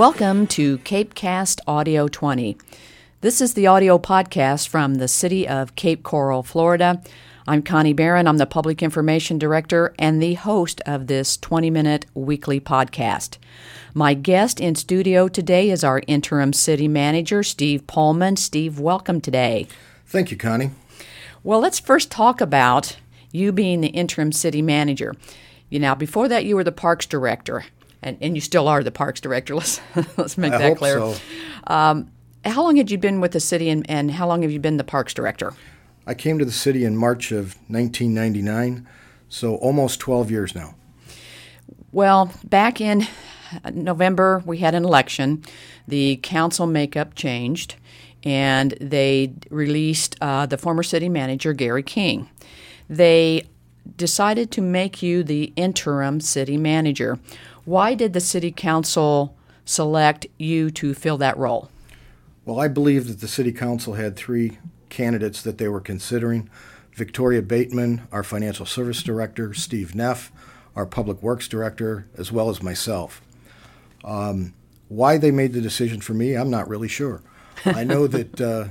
Welcome to CapeCast Audio 20. This is the audio podcast from the city of Cape Coral, Florida. I'm Connie Barron. I'm the Public Information Director and the host of this 20 minute weekly podcast. My guest in studio today is our interim city manager, Steve Pohlman. Steve, welcome today. Thank you, Connie. Well, let's first talk about you being the interim city manager. You know, before that, you were the parks director and, and you still are the parks director. Let's let's make I that hope clear. so. Um, how long had you been with the city, and, and how long have you been the parks director? I came to the city in March of 1999, so almost 12 years now. Well, back in November, we had an election. The council makeup changed, and they released uh, the former city manager, Gary King. They decided to make you the interim city manager. Why did the city council select you to fill that role? Well, I believe that the city council had three candidates that they were considering Victoria Bateman, our financial service director, Steve Neff, our public works director, as well as myself. Um, why they made the decision for me, I'm not really sure. I know that uh,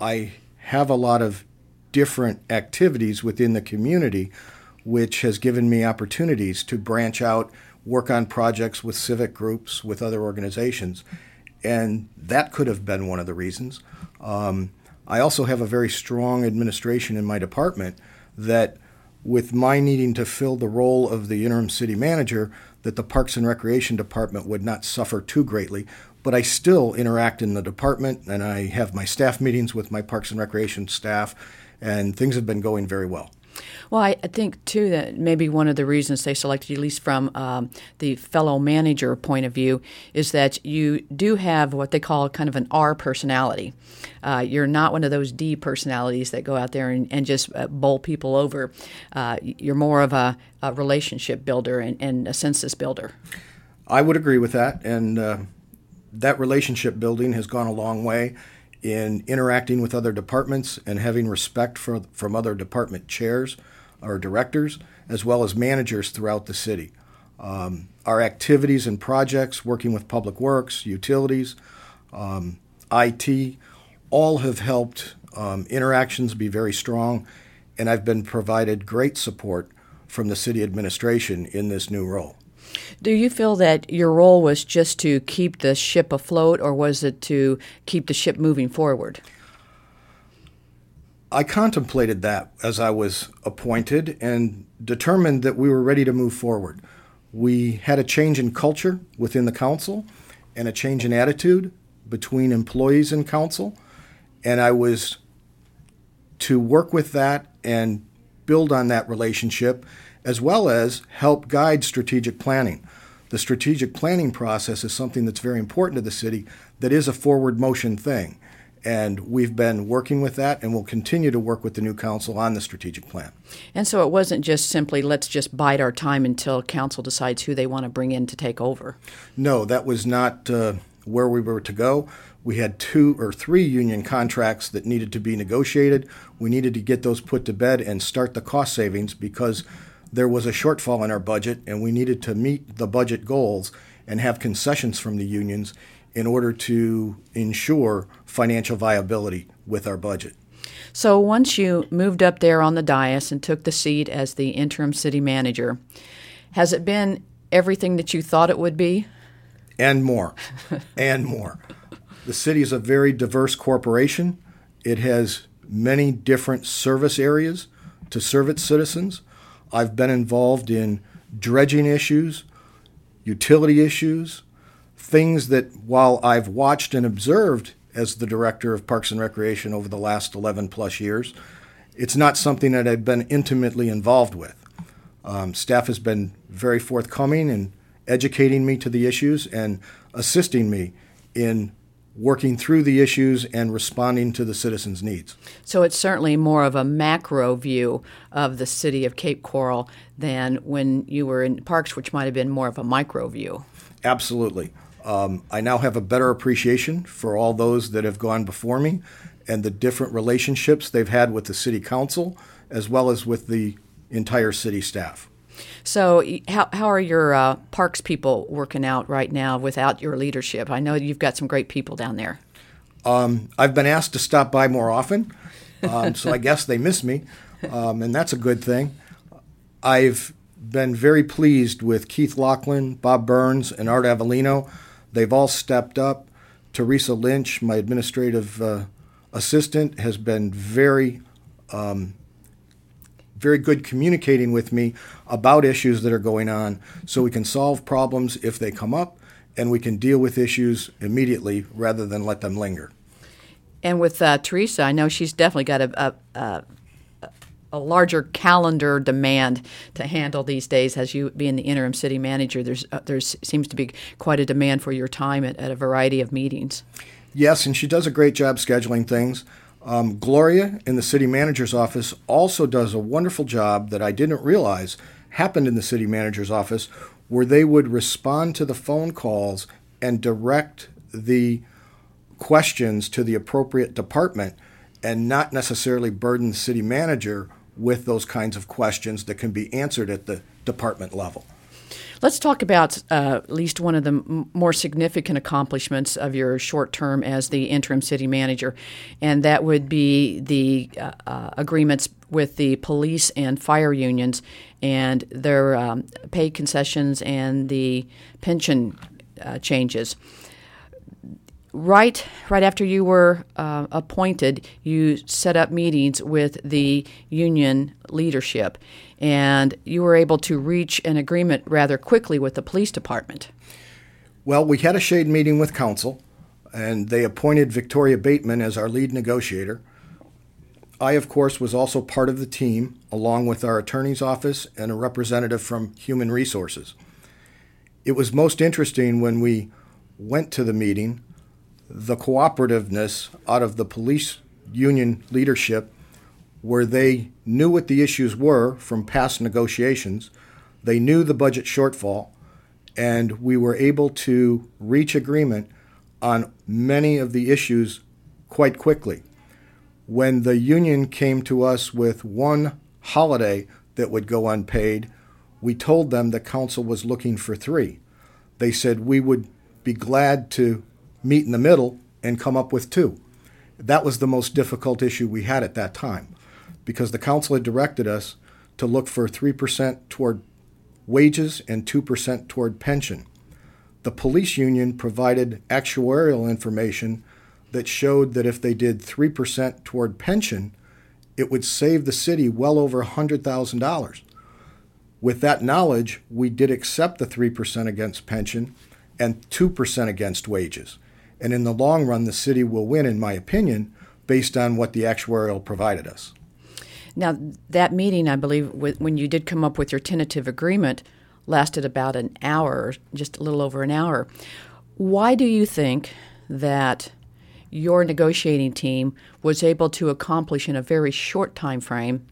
I have a lot of different activities within the community, which has given me opportunities to branch out, work on projects with civic groups, with other organizations. And that could have been one of the reasons. Um, I also have a very strong administration in my department that, with my needing to fill the role of the interim city manager, that the Parks and Recreation Department would not suffer too greatly. But I still interact in the department and I have my staff meetings with my Parks and Recreation staff, and things have been going very well. Well, I, think too that maybe one of the reasons they selected you, at least from um, the fellow manager point of view, is that you do have what they call kind of an R personality. Uh, you're not one of those D personalities that go out there and, and just uh, bowl people over. Uh, you're more of a, a relationship builder and, and, a census builder. I would agree with that, and uh, that relationship building has gone a long way in interacting with other departments and having respect for, from other department chairs or directors, as well as managers throughout the city. Um, our activities and projects, working with public works, utilities, um, IT, all have helped um, interactions be very strong, and I've been provided great support from the city administration in this new role. Do you feel that your role was just to keep the ship afloat, or was it to keep the ship moving forward? I contemplated that as I was appointed and determined that we were ready to move forward. We had a change in culture within the council and a change in attitude between employees and council, and I was to work with that and build on that relationship as well as help guide strategic planning. The strategic planning process is something that's very important to the city that is a forward motion thing. And we've been working with that and will continue to work with the new council on the strategic plan. And so it wasn't just simply let's just bide our time until council decides who they want to bring in to take over. No, that was not uh, where we were to go. We had two or three union contracts that needed to be negotiated. We needed to get those put to bed and start the cost savings because there was a shortfall in our budget and we needed to meet the budget goals and have concessions from the unions in order to ensure financial viability with our budget. So once you moved up there on the dais and took the seat as the interim city manager, has it been everything that you thought it would be? And more. and more. The city is a very diverse corporation. It has many different service areas to serve its citizens. I've been involved in dredging issues, utility issues, things that while I've watched and observed as the director of Parks and Recreation over the last 11 plus years, it's not something that I've been intimately involved with. Um, staff has been very forthcoming in educating me to the issues and assisting me in working through the issues and responding to the citizens' needs. So it's certainly more of a macro view of the city of Cape Coral than when you were in parks, which might have been more of a micro view. Absolutely. Um, I now have a better appreciation for all those that have gone before me and the different relationships they've had with the city council as well as with the entire city staff. So, how, how are your uh, parks people working out right now without your leadership? I know you've got some great people down there. Um, I've been asked to stop by more often, um, so I guess they miss me, um, and that's a good thing. I've been very pleased with Keith Lachlan, Bob Burns, and Art Avellino. They've all stepped up. Teresa Lynch, my administrative uh, assistant, has been very um, very good communicating with me about issues that are going on so we can solve problems if they come up and we can deal with issues immediately rather than let them linger. And with uh, Teresa, I know she's definitely got a, a, a, a, larger calendar demand to handle these days. As you being the interim city manager, there's uh, there's seems to be quite a demand for your time at, at a variety of meetings. Yes, and she does a great job scheduling things. Um, Gloria in the city manager's office also does a wonderful job that I didn't realize happened in the city manager's office, where they would respond to the phone calls and direct the questions to the appropriate department and not necessarily burden the city manager with those kinds of questions that can be answered at the department level. Let's talk about uh, at least one of the m- more significant accomplishments of your short term as the interim city manager, and that would be the uh, uh, agreements with the police and fire unions and their um, pay concessions and the pension uh, changes right right after you were uh, appointed, you set up meetings with the union leadership, and you were able to reach an agreement rather quickly with the police department. Well, we had a shade meeting with council, and they appointed Victoria Bateman as our lead negotiator. I, of course, was also part of the team, along with our attorney's office and a representative from Human Resources. It was most interesting when we went to the meeting the cooperativeness out of the police union leadership where they knew what the issues were from past negotiations, they knew the budget shortfall, and we were able to reach agreement on many of the issues quite quickly. When the union came to us with one holiday that would go unpaid, we told them the council was looking for three. They said we would be glad to meet in the middle and come up with two. That was the most difficult issue we had at that time because the council had directed us to look for 3% toward wages and 2% toward pension. The police union provided actuarial information that showed that if they did 3% toward pension, it would save the city well over $100,000. With that knowledge, we did accept the 3% against pension and 2% against wages. And in the long run, the city will win, in my opinion, based on what the actuarial provided us. Now, that meeting, I believe, when you did come up with your tentative agreement, lasted about an hour, just a little over an hour. Why do you think that your negotiating team was able to accomplish in a very short time frame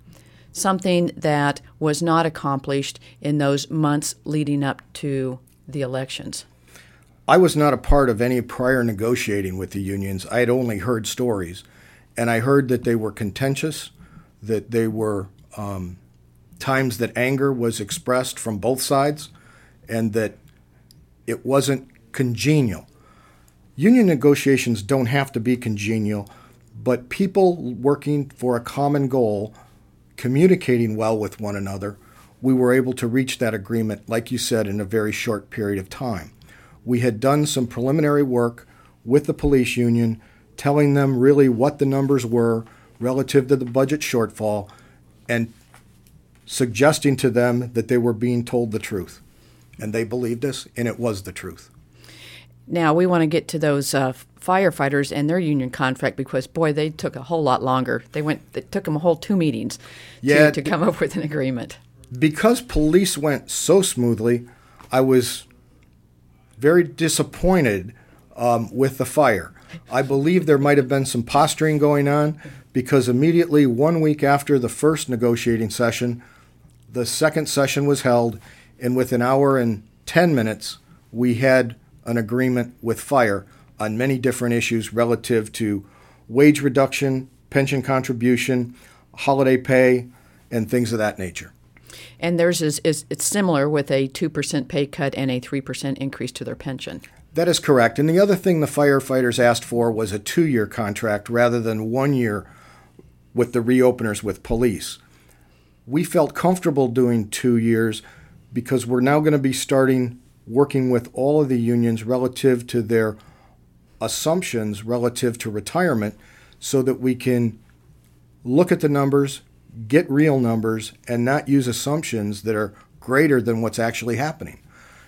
something that was not accomplished in those months leading up to the elections? I was not a part of any prior negotiating with the unions. I had only heard stories, and I heard that they were contentious, that they were um, times that anger was expressed from both sides, and that it wasn't congenial. Union negotiations don't have to be congenial, but people working for a common goal, communicating well with one another, we were able to reach that agreement, like you said, in a very short period of time we had done some preliminary work with the police union, telling them really what the numbers were relative to the budget shortfall and suggesting to them that they were being told the truth. And they believed us, and it was the truth. Now, we want to get to those uh, firefighters and their union contract because, boy, they took a whole lot longer. They went, it took them a whole two meetings yeah, to, to come up with an agreement. Because police went so smoothly, I was very disappointed um, with the fire. I believe there might have been some posturing going on because immediately one week after the first negotiating session, the second session was held, and within an hour and 10 minutes, we had an agreement with fire on many different issues relative to wage reduction, pension contribution, holiday pay, and things of that nature. And theirs is, is it's similar with a 2% pay cut and a 3% increase to their pension. That is correct. And the other thing the firefighters asked for was a two year contract rather than one year with the reopeners with police. We felt comfortable doing two years because we're now going to be starting working with all of the unions relative to their assumptions relative to retirement so that we can look at the numbers, get real numbers, and not use assumptions that are greater than what's actually happening.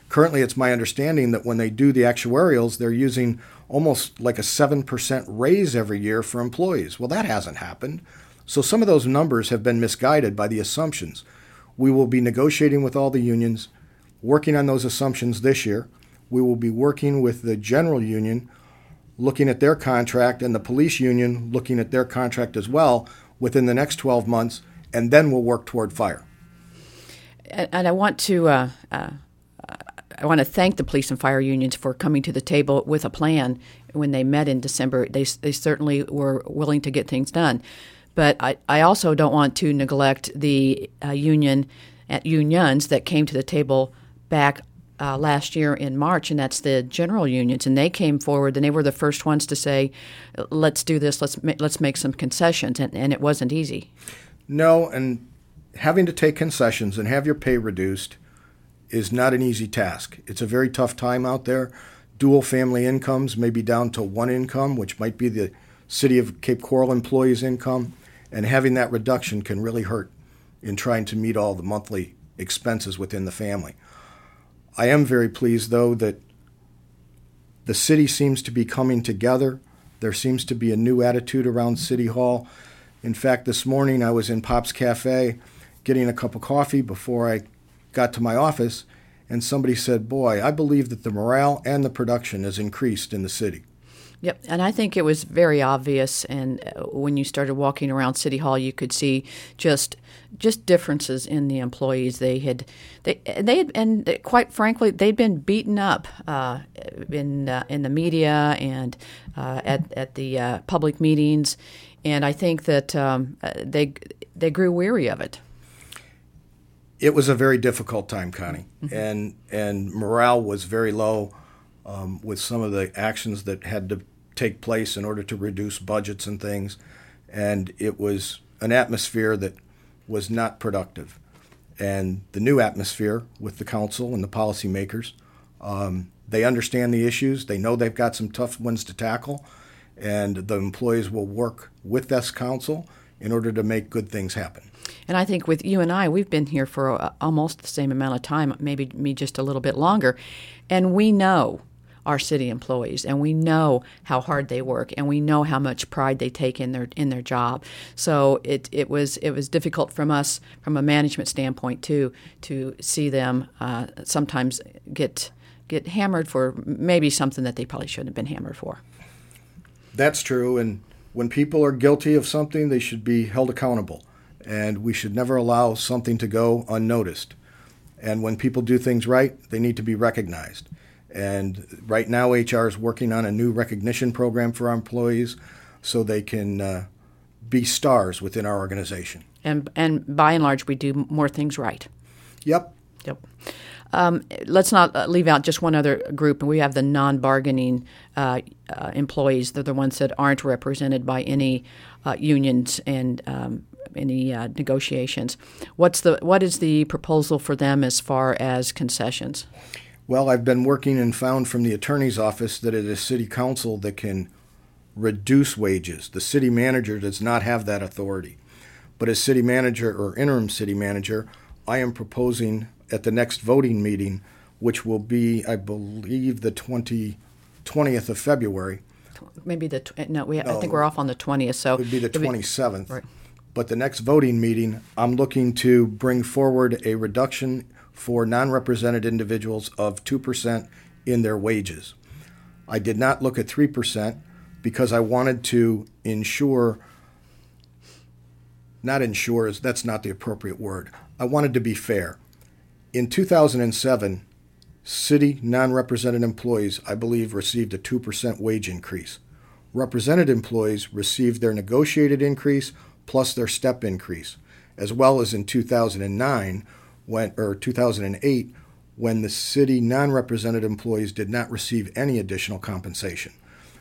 Currently, it's my understanding that when they do the actuarials, they're using almost like a 7% raise every year for employees. Well, that hasn't happened. So some of those numbers have been misguided by the assumptions. We will be negotiating with all the unions, working on those assumptions this year. We will be working with the general union, looking at their contract, and the police union looking at their contract as well within the next 12 months, and then we'll work toward fire. And, I want to. Uh, uh I want to thank the police and fire unions for coming to the table with a plan when they met in December. They, they certainly were willing to get things done. But I, I also don't want to neglect the uh, union at uh, unions that came to the table back uh, last year in March, and that's the general unions. And they came forward, and they were the first ones to say, "Let's do this. Let's ma- let's make some concessions." And, and it wasn't easy. No, and having to take concessions and have your pay reduced is not an easy task. It's a very tough time out there. Dual family incomes may be down to one income, which might be the city of Cape Coral employees' income, and having that reduction can really hurt in trying to meet all the monthly expenses within the family. I am very pleased, though, that the city seems to be coming together. There seems to be a new attitude around City Hall. In fact, this morning I was in Pop's Cafe getting a cup of coffee before I got to my office, and somebody said, Boy, I believe that the morale and the production has increased in the city. Yep, and I think it was very obvious. And uh, when you started walking around City Hall, you could see just just differences in the employees. They had they they had, and quite frankly, they'd been beaten up uh, in uh, in the media and uh, at at the uh, public meetings, and I think that um, uh, they they grew weary of it it was a very difficult time, Connie, mm-hmm. and and morale was very low um, with some of the actions that had to take place in order to reduce budgets and things, and it was an atmosphere that was not productive. And the new atmosphere with the council and the policymakers, um, they understand the issues. They know they've got some tough ones to tackle, and the employees will work with this council in order to make good things happen. And I think with you and I, we've been here for uh, almost the same amount of time, maybe me just a little bit longer. And we know our city employees and we know how hard they work and we know how much pride they take in their in their job so it, it was it was difficult from us from a management standpoint too to see them uh, sometimes get get hammered for maybe something that they probably shouldn't have been hammered for that's true and when people are guilty of something they should be held accountable and we should never allow something to go unnoticed. And when people do things right, they need to be recognized. And right now, HR is working on a new recognition program for our employees so they can uh, be stars within our organization. And, and by and large, we do more things right. Yep. Yep. Um, let's not uh, leave out just one other group, and we have the non-bargaining uh, uh, employees. They're the ones that aren't represented by any uh, unions and um, any uh, negotiations. What's the what is the proposal for them as far as concessions? Well, I've been working and found from the attorney's office that it is city council that can reduce wages. The city manager does not have that authority. But as city manager or interim city manager, I am proposing at the next voting meeting, which will be, I believe, the 20, 20th of February. Maybe the no, we, no, I think we're off on the 20th. So it would be the 27th. Be, right. But the next voting meeting, I'm looking to bring forward a reduction for non represented individuals of 2% in their wages. I did not look at 3% because I wanted to ensure, not ensure, that's not the appropriate word. I wanted to be fair. In 2007, city non represented employees, I believe, received a 2% wage increase. Represented employees received their negotiated increase plus their step increase. as well as in 2009 when or 2008 when the city non-represented employees did not receive any additional compensation.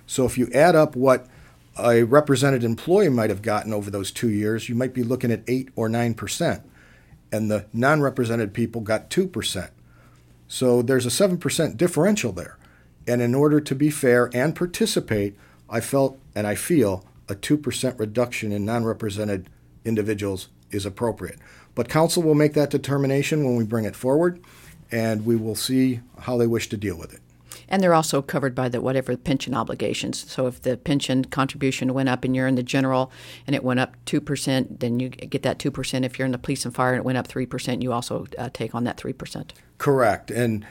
So if you add up what a represented employee might have gotten over those 2 years, you might be looking at 8 or 9% and the non-represented people got 2%. So there's a 7% differential there. And in order to be fair and participate, I felt and I feel a 2% reduction in non represented individuals is appropriate. But council will make that determination when we bring it forward, and we will see how they wish to deal with it. And they're also covered by the whatever pension obligations. So if the pension contribution went up and you're in the general and it went up 2%, then you get that 2%. If you're in the police and fire and it went up 3%, you also uh, take on that 3%. Correct. And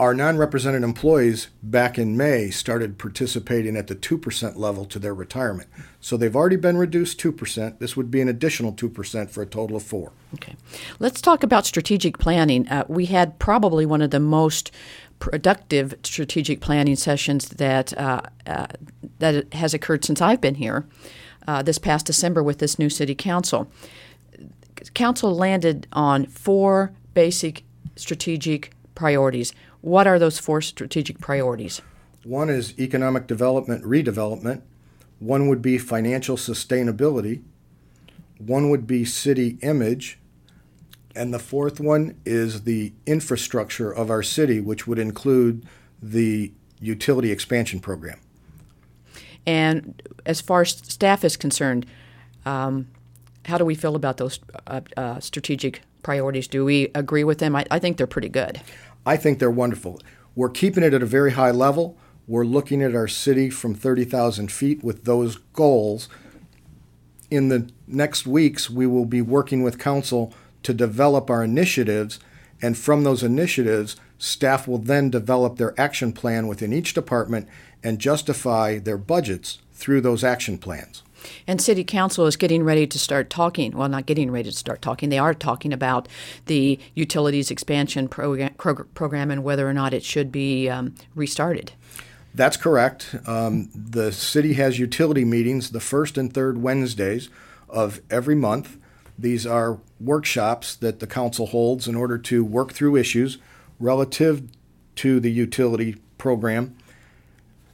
our non represented employees back in May started participating at the 2% level to their retirement. So they've already been reduced 2%. This would be an additional 2% for a total of 4 Okay. Let's talk about strategic planning. Uh, we had probably one of the most productive strategic planning sessions that, uh, uh, that has occurred since I've been here uh, this past December with this new city council. Council landed on four basic strategic priorities. What are those four strategic priorities? One is economic development, redevelopment. One would be financial sustainability. One would be city image. And the fourth one is the infrastructure of our city, which would include the utility expansion program. And as far as staff is concerned, um, how do we feel about those uh, uh, strategic priorities? Do we agree with them? I, I think they're pretty good. I think they're wonderful. We're keeping it at a very high level. We're looking at our city from 30,000 feet with those goals. In the next weeks, we will be working with council to develop our initiatives, and from those initiatives, staff will then develop their action plan within each department and justify their budgets through those action plans. And City Council is getting ready to start talking. Well, not getting ready to start talking. They are talking about the utilities expansion program, program and whether or not it should be um, restarted. That's correct. Um, the city has utility meetings the first and third Wednesdays of every month. These are workshops that the council holds in order to work through issues relative to the utility program.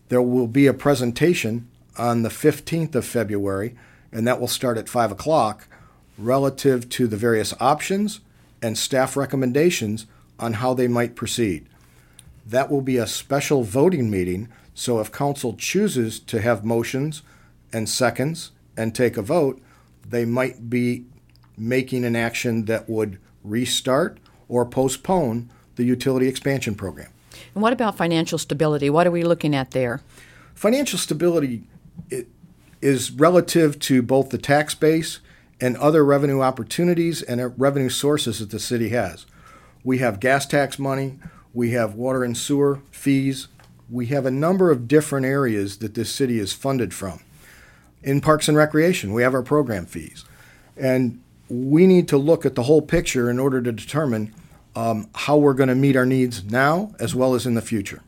There will be a presentation on the 15th of February, and that will start at 5 o'clock, relative to the various options and staff recommendations on how they might proceed. That will be a special voting meeting, so if council chooses to have motions and seconds and take a vote, they might be making an action that would restart or postpone the utility expansion program. And what about financial stability? What are we looking at there? Financial stability is relative to both the tax base and other revenue opportunities and revenue sources that the city has. We have gas tax money, we have water and sewer fees, we have a number of different areas that this city is funded from. In parks and recreation, we have our program fees. And we need to look at the whole picture in order to determine um, how we're going to meet our needs now as well as in the future.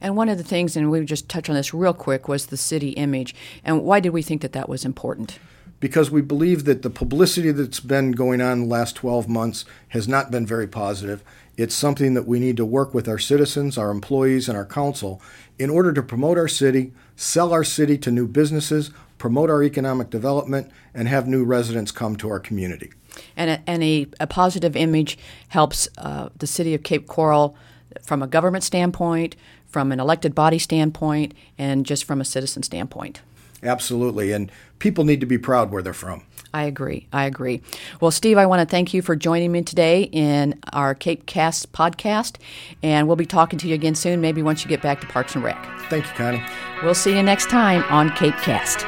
And one of the things, and we just touch on this real quick, was the city image. And why did we think that that was important? Because we believe that the publicity that's been going on the last 12 months has not been very positive. It's something that we need to work with our citizens, our employees, and our council in order to promote our city, sell our city to new businesses, promote our economic development, and have new residents come to our community. And a, and a, a positive image helps uh, the city of Cape Coral from a government standpoint, from an elected body standpoint, and just from a citizen standpoint. Absolutely. And people need to be proud where they're from. I agree. I agree. Well, Steve, I want to thank you for joining me today in our Cape Cast podcast. And we'll be talking to you again soon, maybe once you get back to Parks and Rec. Thank you, Connie. We'll see you next time on Cape Cast.